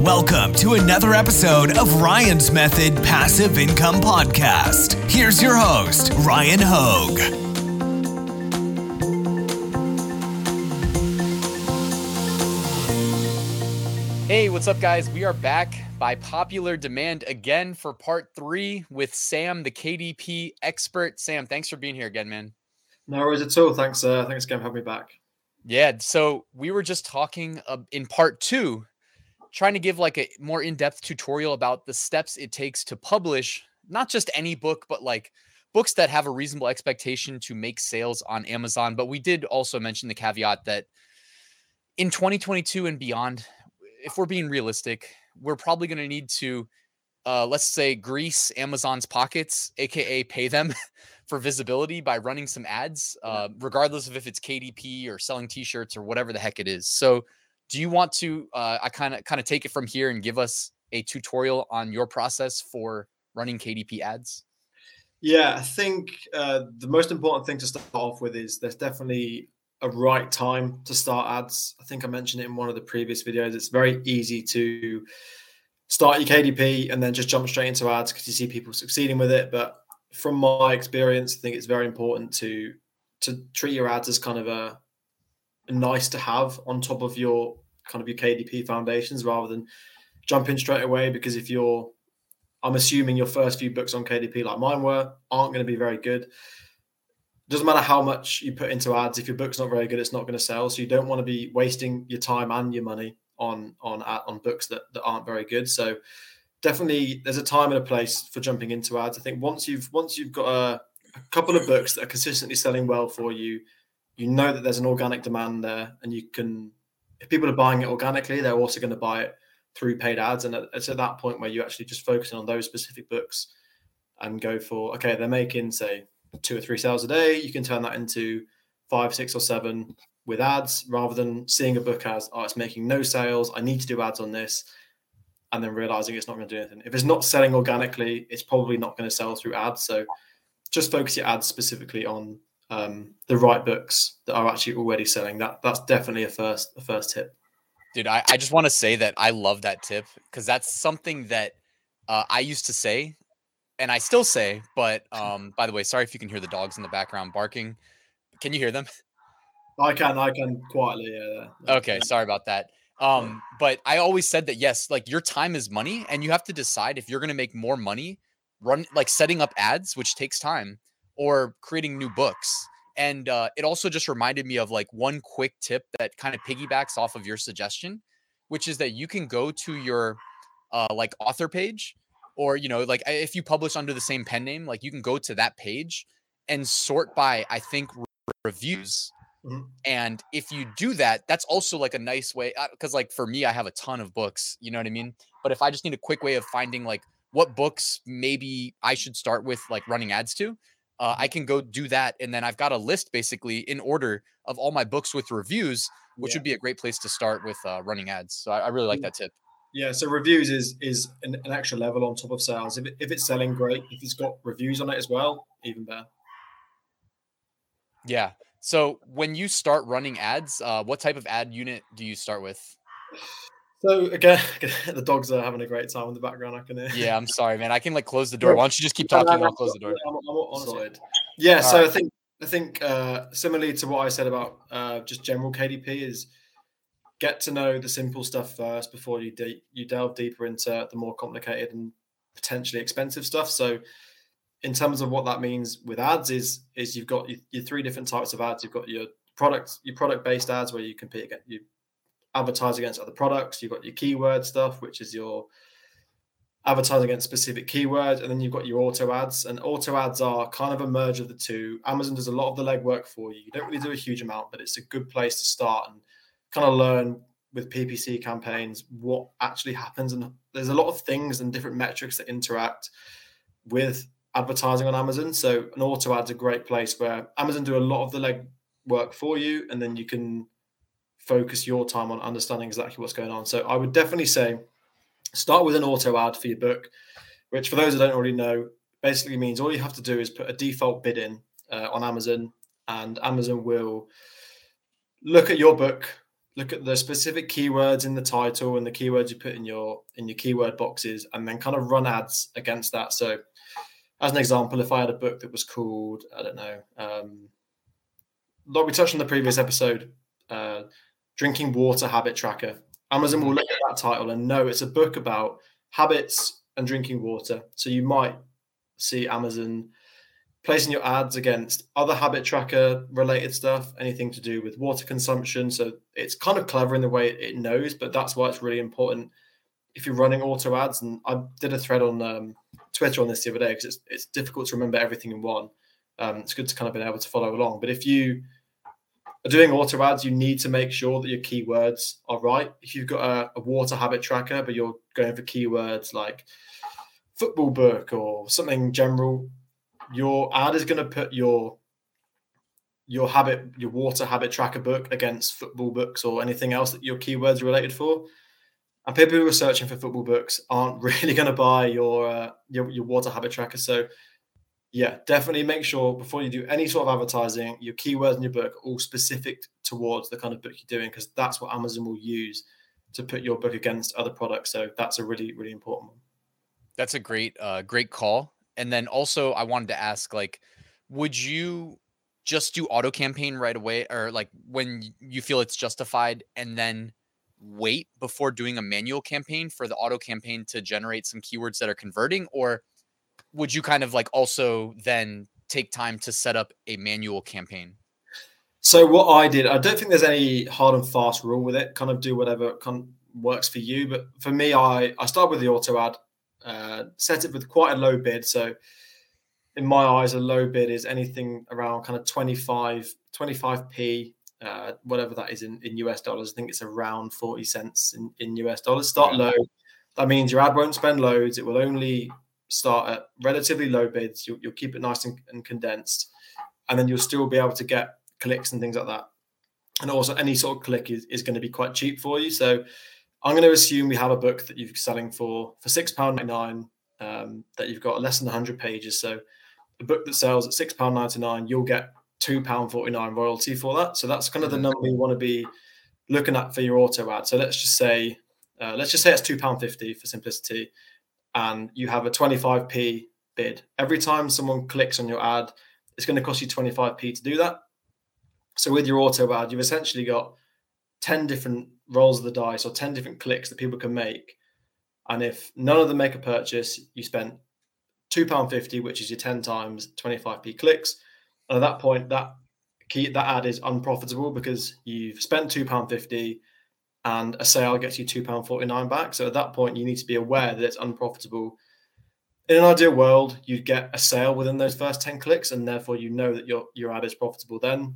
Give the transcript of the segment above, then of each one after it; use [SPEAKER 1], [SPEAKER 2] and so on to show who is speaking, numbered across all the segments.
[SPEAKER 1] Welcome to another episode of Ryan's Method Passive Income Podcast. Here's your host, Ryan Hogue.
[SPEAKER 2] Hey, what's up, guys? We are back by popular demand again for part three with Sam, the KDP expert. Sam, thanks for being here again, man.
[SPEAKER 3] No worries at all. Thanks. Uh, thanks again for having me back.
[SPEAKER 2] Yeah. So we were just talking uh, in part two, trying to give like a more in-depth tutorial about the steps it takes to publish not just any book, but like books that have a reasonable expectation to make sales on Amazon. But we did also mention the caveat that in 2022 and beyond, if we're being realistic, we're probably going to need to, uh, let's say, grease Amazon's pockets, aka pay them for visibility by running some ads, uh, regardless of if it's KDP or selling T-shirts or whatever the heck it is. So, do you want to? Uh, I kind of kind of take it from here and give us a tutorial on your process for running KDP ads.
[SPEAKER 3] Yeah, I think uh, the most important thing to start off with is there's definitely a right time to start ads. I think I mentioned it in one of the previous videos. It's very easy to start your KDP and then just jump straight into ads because you see people succeeding with it. But from my experience, I think it's very important to to treat your ads as kind of a, a nice to have on top of your kind of your KDP foundations rather than jumping straight away. Because if you're, I'm assuming your first few books on KDP, like mine were, aren't going to be very good doesn't matter how much you put into ads. If your book's not very good, it's not going to sell. So you don't want to be wasting your time and your money on on on books that, that aren't very good. So definitely, there's a time and a place for jumping into ads. I think once you've once you've got a, a couple of books that are consistently selling well for you, you know that there's an organic demand there, and you can. If people are buying it organically, they're also going to buy it through paid ads, and it's at that point where you actually just focusing on those specific books and go for okay, they're making say two or three sales a day, you can turn that into five, six, or seven with ads rather than seeing a book as, oh, it's making no sales. I need to do ads on this. And then realizing it's not going to do anything. If it's not selling organically, it's probably not going to sell through ads. So just focus your ads specifically on um, the right books that are actually already selling. That that's definitely a first a first tip.
[SPEAKER 2] Dude, I, I just want to say that I love that tip because that's something that uh, I used to say and I still say, but um, by the way, sorry if you can hear the dogs in the background barking. Can you hear them?
[SPEAKER 3] I can, I can quietly. Yeah.
[SPEAKER 2] Okay, sorry about that. Um, but I always said that yes, like your time is money, and you have to decide if you're going to make more money, run like setting up ads, which takes time, or creating new books. And uh, it also just reminded me of like one quick tip that kind of piggybacks off of your suggestion, which is that you can go to your uh, like author page or you know like if you publish under the same pen name like you can go to that page and sort by i think reviews mm-hmm. and if you do that that's also like a nice way because uh, like for me i have a ton of books you know what i mean but if i just need a quick way of finding like what books maybe i should start with like running ads to uh, i mm-hmm. can go do that and then i've got a list basically in order of all my books with reviews which yeah. would be a great place to start with uh, running ads so I, I really like that tip
[SPEAKER 3] yeah, so reviews is is an, an, extra level on top of sales. If, it, if it's selling great, if it's got reviews on it as well, even better.
[SPEAKER 2] Yeah. So when you start running ads, uh, what type of ad unit do you start with?
[SPEAKER 3] So again, the dogs are having a great time in the background. I can hear.
[SPEAKER 2] Yeah, I'm sorry, man. I can like close the door. Why don't you just keep talking? I'll close the door. I'm, I'm
[SPEAKER 3] yeah. All so right. I think I think uh, similarly to what I said about uh, just general KDP is get to know the simple stuff first before you de- you delve deeper into the more complicated and potentially expensive stuff. So, in terms of what that means with ads, is is you've got your, your three different types of ads. You've got your product your product based ads where you compete against you advertise against other products. You've got your keyword stuff, which is your advertising against specific keywords, and then you've got your auto ads. And auto ads are kind of a merge of the two. Amazon does a lot of the legwork for you. You don't really do a huge amount, but it's a good place to start and kind of learn with PPC campaigns what actually happens. And there's a lot of things and different metrics that interact with advertising on Amazon. So an auto ad's a great place where Amazon do a lot of the leg work for you, and then you can focus your time on understanding exactly what's going on. So I would definitely say start with an auto ad for your book, which for those that don't already know, basically means all you have to do is put a default bid in uh, on Amazon, and Amazon will look at your book look at the specific keywords in the title and the keywords you put in your in your keyword boxes, and then kind of run ads against that. So, as an example, if I had a book that was called I don't know, um, like we touched on the previous episode, uh, drinking water habit tracker. Amazon will look at that title and know it's a book about habits and drinking water. So you might see Amazon placing your ads against other habit tracker related stuff, anything to do with water consumption. So it's kind of clever in the way it knows, but that's why it's really important if you're running auto ads. And I did a thread on um, Twitter on this the other day because it's, it's difficult to remember everything in one. Um, it's good to kind of be able to follow along. But if you doing auto ads, you need to make sure that your keywords are right. If you've got a, a water habit tracker, but you're going for keywords like football book or something general, your ad is going to put your your habit your water habit tracker book against football books or anything else that your keywords are related for and people who are searching for football books aren't really going to buy your, uh, your your water habit tracker so yeah definitely make sure before you do any sort of advertising your keywords in your book are all specific towards the kind of book you're doing because that's what amazon will use to put your book against other products. So that's a really really important one.
[SPEAKER 2] That's a great uh great call. And then also I wanted to ask like would you just do auto campaign right away? Or like when you feel it's justified and then wait before doing a manual campaign for the auto campaign to generate some keywords that are converting? Or would you kind of like also then take time to set up a manual campaign
[SPEAKER 3] so what i did i don't think there's any hard and fast rule with it kind of do whatever kind of works for you but for me i i start with the auto ad uh, set it with quite a low bid. So, in my eyes, a low bid is anything around kind of 25, 25p, uh, whatever that is in, in US dollars. I think it's around 40 cents in, in US dollars. Start low. That means your ad won't spend loads. It will only start at relatively low bids. You'll, you'll keep it nice and, and condensed. And then you'll still be able to get clicks and things like that. And also, any sort of click is, is going to be quite cheap for you. So, I'm going to assume we have a book that you're selling for for six pound ninety nine. Um, that you've got less than 100 pages. So a book that sells at six pound ninety nine, you'll get two pound forty nine royalty for that. So that's kind of the mm-hmm. number you want to be looking at for your auto ad. So let's just say uh, let's just say it's two pound fifty for simplicity, and you have a 25p bid. Every time someone clicks on your ad, it's going to cost you 25p to do that. So with your auto ad, you've essentially got 10 different rolls of the dice or 10 different clicks that people can make. And if none of them make a purchase, you spent £2.50, which is your 10 times 25p clicks. And at that point, that key that ad is unprofitable because you've spent £2.50 and a sale gets you £2.49 back. So at that point, you need to be aware that it's unprofitable. In an ideal world, you'd get a sale within those first 10 clicks, and therefore you know that your, your ad is profitable then.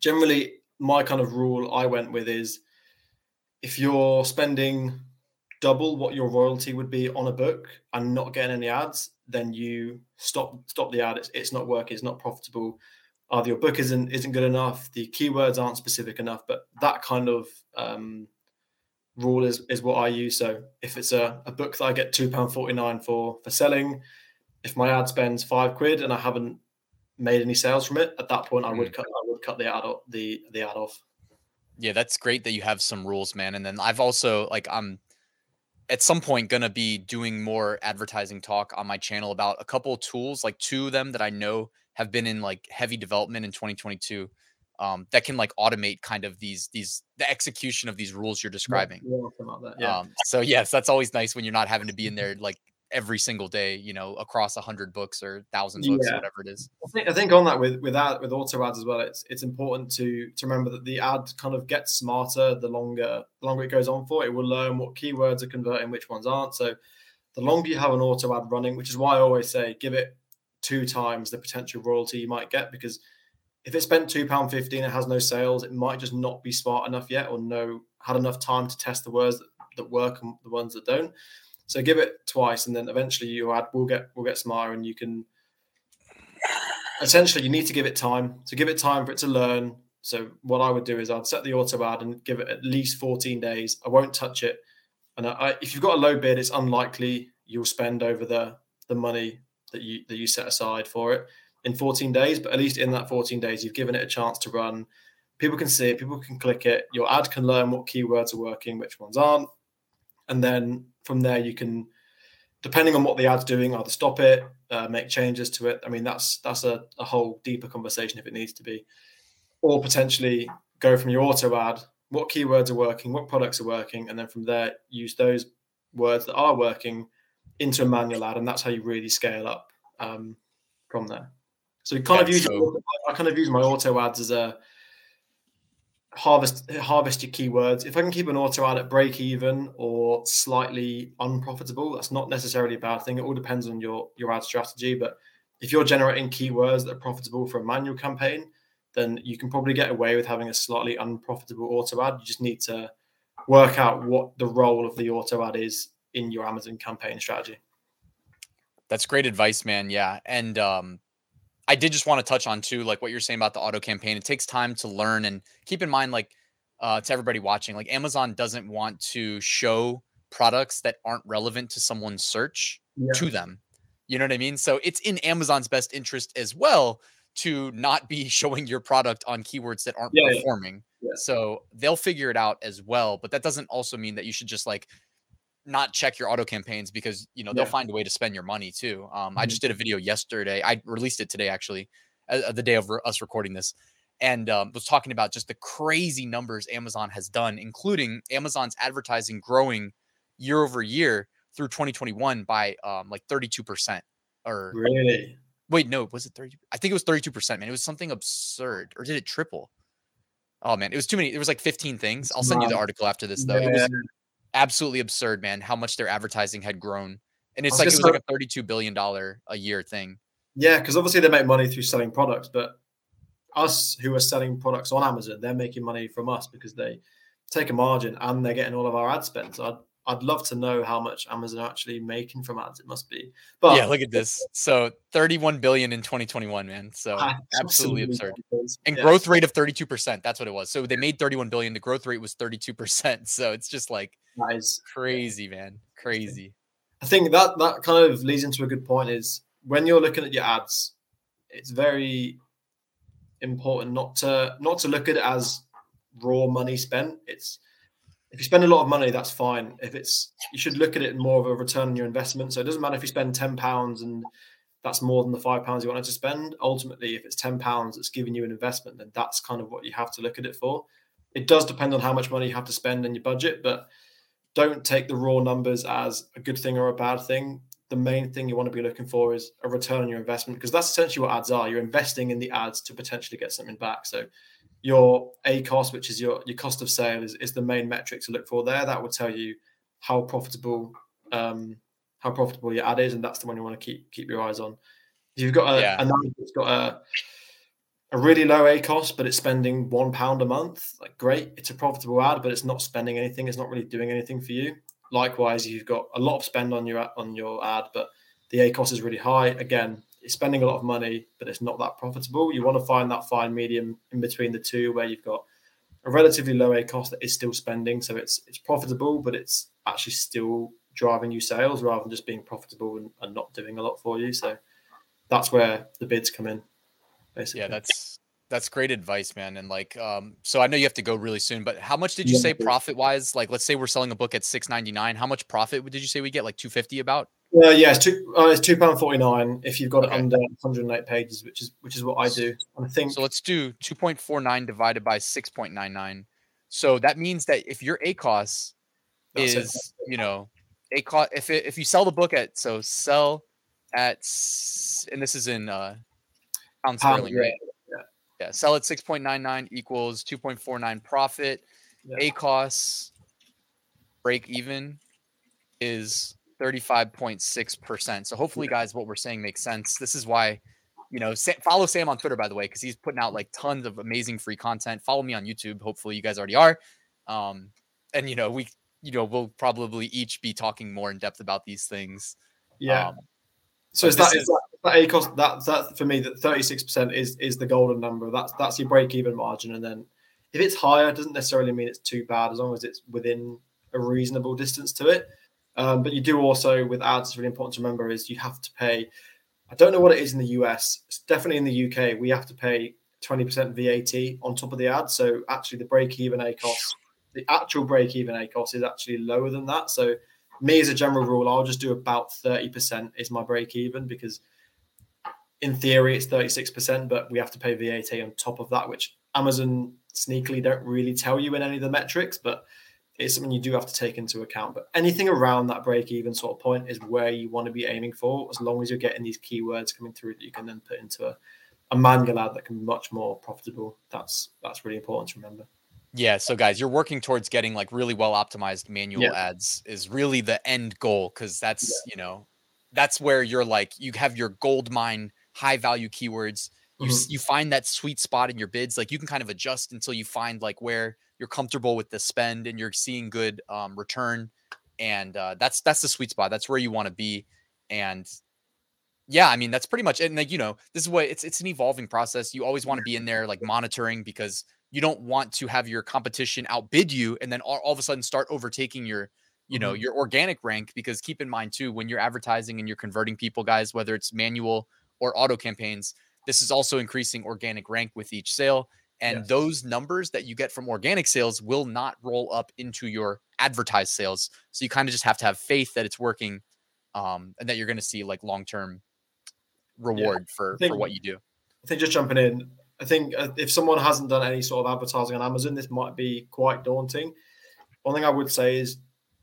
[SPEAKER 3] Generally, my kind of rule I went with is if you're spending double what your royalty would be on a book and not getting any ads, then you stop stop the ad. It's, it's not working. It's not profitable. Either your book isn't isn't good enough. The keywords aren't specific enough. But that kind of um, rule is is what I use. So if it's a, a book that I get two pound forty nine for for selling, if my ad spends five quid and I haven't made any sales from it, at that point I would mm. cut I would cut the ad off, the the ad off.
[SPEAKER 2] Yeah, that's great that you have some rules, man. And then I've also like I'm at some point gonna be doing more advertising talk on my channel about a couple of tools, like two of them that I know have been in like heavy development in 2022 um, that can like automate kind of these these the execution of these rules you're describing. Yeah, yeah. Um, so yes, that's always nice when you're not having to be in there like every single day, you know, across a hundred books or thousand books, yeah. whatever it is.
[SPEAKER 3] I think, I think on that with with that with auto ads as well, it's it's important to to remember that the ad kind of gets smarter the longer the longer it goes on for. It will learn what keywords are converting, which ones aren't. So the longer you have an auto ad running, which is why I always say give it two times the potential royalty you might get because if it spent two pound fifteen, it has no sales, it might just not be smart enough yet or no had enough time to test the words that, that work and the ones that don't. So give it twice, and then eventually your ad will get will get smarter, and you can. Essentially, you need to give it time. To give it time for it to learn. So what I would do is I'd set the auto ad and give it at least 14 days. I won't touch it, and I, if you've got a low bid, it's unlikely you'll spend over the the money that you that you set aside for it in 14 days. But at least in that 14 days, you've given it a chance to run. people can see it, people can click it. Your ad can learn what keywords are working, which ones aren't, and then from there you can, depending on what the ad's doing, either stop it, uh, make changes to it. I mean, that's that's a, a whole deeper conversation if it needs to be, or potentially go from your auto ad, what keywords are working, what products are working, and then from there use those words that are working into a manual ad, and that's how you really scale up um, from there. So you kind of use so... I kind of use my auto ads as a harvest harvest your keywords. If I can keep an auto ad at break even or slightly unprofitable, that's not necessarily a bad thing. It all depends on your your ad strategy. But if you're generating keywords that are profitable for a manual campaign, then you can probably get away with having a slightly unprofitable auto ad. You just need to work out what the role of the auto ad is in your Amazon campaign strategy.
[SPEAKER 2] That's great advice, man. Yeah. And um, I did just want to touch on too, like what you're saying about the auto campaign. It takes time to learn and keep in mind, like uh, to everybody watching, like Amazon doesn't want to show products that aren't relevant to someone's search yeah. to them. You know what I mean? So it's in Amazon's best interest as well to not be showing your product on keywords that aren't yeah, performing. Yeah. So they'll figure it out as well. But that doesn't also mean that you should just like not check your auto campaigns because you know they'll find a way to spend your money too. Um, mm-hmm. I just did a video yesterday. I released it today actually, uh, the day of re- us recording this, and um, was talking about just the crazy numbers Amazon has done, including Amazon's advertising growing year over year through 2021 by um, like 32 percent. Or
[SPEAKER 3] really?
[SPEAKER 2] Wait, no, was it 30? I think it was 32 percent. Man, it was something absurd. Or did it triple? Oh man, it was too many. It was like 15 things. I'll send you the article after this though. Yeah. It was absolutely absurd, man, how much their advertising had grown. And it's like it was like a 32 billion dollar a year thing.
[SPEAKER 3] Yeah, because obviously they make money through selling products, but us who are selling products on Amazon, they're making money from us because they take a margin and they're getting all of our ad spend. So I'd love to know how much Amazon are actually making from ads. It must be.
[SPEAKER 2] But yeah, look at this. So 31 billion in 2021, man. So absolutely absurd. And yeah. growth rate of 32%. That's what it was. So they made 31 billion. The growth rate was 32%. So it's just like nice. crazy, man. Crazy.
[SPEAKER 3] I think that that kind of leads into a good point is when you're looking at your ads, it's very important not to not to look at it as raw money spent. It's if you spend a lot of money, that's fine. If it's you should look at it more of a return on your investment. So it doesn't matter if you spend ten pounds and that's more than the five pounds you wanted to spend. Ultimately, if it's ten pounds that's giving you an investment, then that's kind of what you have to look at it for. It does depend on how much money you have to spend in your budget, but don't take the raw numbers as a good thing or a bad thing. The main thing you want to be looking for is a return on your investment because that's essentially what ads are. You're investing in the ads to potentially get something back. So your ACOS, which is your your cost of sale, is, is the main metric to look for there. That will tell you how profitable um, how profitable your ad is, and that's the one you want to keep keep your eyes on. If you've got a, yeah. a that's got a a really low ACOS, but it's spending one pound a month, like great, it's a profitable ad, but it's not spending anything. It's not really doing anything for you. Likewise, you've got a lot of spend on your on your ad, but the ACOS is really high. Again, it's spending a lot of money, but it's not that profitable. You want to find that fine medium in between the two where you've got a relatively low ACOS that is still spending. So it's it's profitable, but it's actually still driving you sales rather than just being profitable and, and not doing a lot for you. So that's where the bids come in. Basically.
[SPEAKER 2] Yeah, that's that's great advice, man. And like, um, so I know you have to go really soon, but how much did you yeah, say profit wise? Like, let's say we're selling a book at six ninety nine. How much profit did you say we get? Like two fifty about?
[SPEAKER 3] Uh, yeah, it's two. Uh, it's two pound forty nine if you've got okay. it under one hundred and eight pages, which is which is what I do. I think
[SPEAKER 2] so. Let's do two point four nine divided by six point nine nine. So that means that if your ACOS is, it. you know, ACOS if it, if you sell the book at so sell at and this is in uh pound sterling, right? Yeah. yeah, sell at six point nine nine equals two point four nine profit. Yeah. ACOS break even is 35.6%. So hopefully, guys, what we're saying makes sense. This is why, you know, follow Sam on Twitter, by the way, because he's putting out like tons of amazing free content. Follow me on YouTube. Hopefully, you guys already are. Um, and, you know, we, you know, we'll probably each be talking more in depth about these things.
[SPEAKER 3] Yeah. Um, so is that, is, is that, that ACOS that that for me that 36% is is the golden number. That's that's your break even margin. And then if it's higher, it doesn't necessarily mean it's too bad as long as it's within a reasonable distance to it. Um, but you do also with ads, it's really important to remember is you have to pay. I don't know what it is in the US. It's definitely in the UK. We have to pay 20% VAT on top of the ad. So actually, the break even ACOS, the actual break even ACOS is actually lower than that. So, me as a general rule, I'll just do about 30% is my break even because in theory it's 36%, but we have to pay VAT on top of that, which Amazon sneakily don't really tell you in any of the metrics, but it's something you do have to take into account. But anything around that break even sort of point is where you want to be aiming for, as long as you're getting these keywords coming through that you can then put into a, a manual ad that can be much more profitable. That's that's really important to remember.
[SPEAKER 2] Yeah, so guys, you're working towards getting like really well optimized manual yeah. ads is really the end goal because that's yeah. you know that's where you're like you have your gold mine high value keywords. You mm-hmm. you find that sweet spot in your bids. Like you can kind of adjust until you find like where you're comfortable with the spend and you're seeing good um, return and uh, that's that's the sweet spot that's where you want to be and yeah i mean that's pretty much it and like you know this is what it's it's an evolving process you always want to be in there like monitoring because you don't want to have your competition outbid you and then all, all of a sudden start overtaking your you know mm-hmm. your organic rank because keep in mind too when you're advertising and you're converting people guys whether it's manual or auto campaigns this is also increasing organic rank with each sale and yes. those numbers that you get from organic sales will not roll up into your advertised sales. So you kind of just have to have faith that it's working um, and that you're going to see like long term reward yeah. for, think, for what you do.
[SPEAKER 3] I think just jumping in, I think uh, if someone hasn't done any sort of advertising on Amazon, this might be quite daunting. One thing I would say is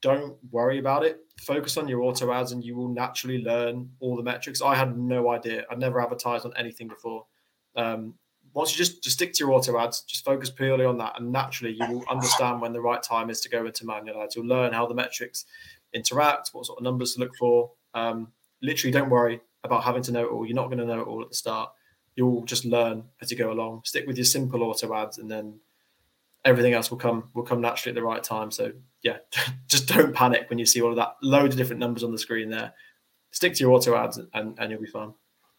[SPEAKER 3] don't worry about it. Focus on your auto ads and you will naturally learn all the metrics. I had no idea. I'd never advertised on anything before. Um, once you just, just stick to your auto ads, just focus purely on that, and naturally you will understand when the right time is to go into manual ads. You'll learn how the metrics interact, what sort of numbers to look for. Um, literally, don't worry about having to know it all. You're not going to know it all at the start. You'll just learn as you go along. Stick with your simple auto ads, and then everything else will come will come naturally at the right time. So yeah, just don't panic when you see all of that load of different numbers on the screen there. Stick to your auto ads, and, and you'll be fine.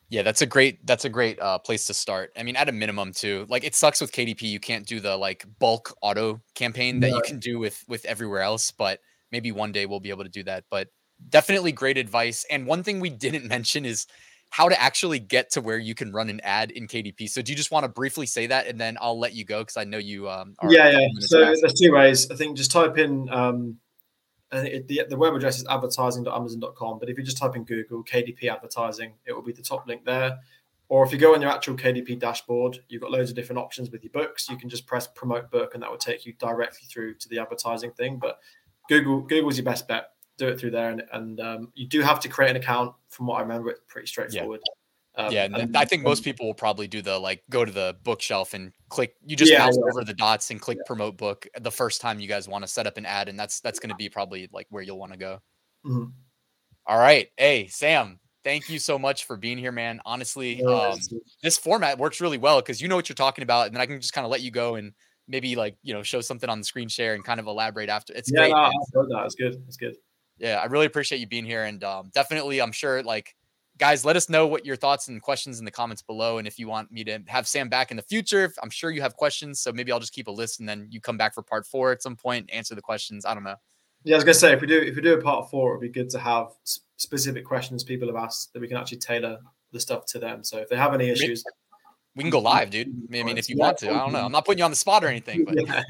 [SPEAKER 2] Yeah, that's a great that's a great uh, place to start. I mean, at a minimum too. Like it sucks with KDP, you can't do the like bulk auto campaign that you can do with with everywhere else, but maybe one day we'll be able to do that. But definitely great advice. And one thing we didn't mention is how to actually get to where you can run an ad in KDP. So do you just want to briefly say that and then I'll let you go because I know you um
[SPEAKER 3] Yeah, yeah. So there's two ways. I think just type in um and it, the, the web address is advertising.amazon.com. But if you just type in Google KDP advertising, it will be the top link there. Or if you go on your actual KDP dashboard, you've got loads of different options with your books. You can just press promote book, and that will take you directly through to the advertising thing. But Google Google's your best bet. Do it through there, and, and um, you do have to create an account. From what I remember, it's pretty straightforward. Yeah.
[SPEAKER 2] Um, yeah, and I think most people will probably do the like go to the bookshelf and click. You just yeah, mouse yeah. over the dots and click yeah. promote book the first time you guys want to set up an ad, and that's that's going to be probably like where you'll want to go. Mm-hmm. All right, hey Sam, thank you so much for being here, man. Honestly, um, this format works really well because you know what you're talking about, and then I can just kind of let you go and maybe like you know show something on the screen share and kind of elaborate after. It's yeah, great.
[SPEAKER 3] No. It's good. It's good.
[SPEAKER 2] Yeah, I really appreciate you being here, and um, definitely, I'm sure like guys, let us know what your thoughts and questions in the comments below. And if you want me to have Sam back in the future, I'm sure you have questions. So maybe I'll just keep a list and then you come back for part four at some point, answer the questions. I don't know.
[SPEAKER 3] Yeah, I was gonna say if we do if we do a part four, it'd be good to have specific questions people have asked that we can actually tailor the stuff to them. So if they have any issues,
[SPEAKER 2] we can go live, dude. I mean, if you want to, I don't know. I'm not putting you on the spot or anything, but yeah.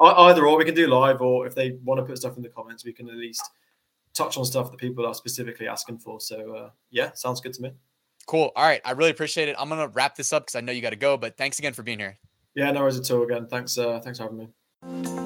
[SPEAKER 3] either or we can do live, or if they want to put stuff in the comments, we can at least touch on stuff that people are specifically asking for. So uh, yeah, sounds good to me.
[SPEAKER 2] Cool. All right, I really appreciate it. I'm gonna wrap this up because I know you got to go. But thanks again for being here.
[SPEAKER 3] Yeah, no worries at all. Again, thanks. Uh, thanks for having me.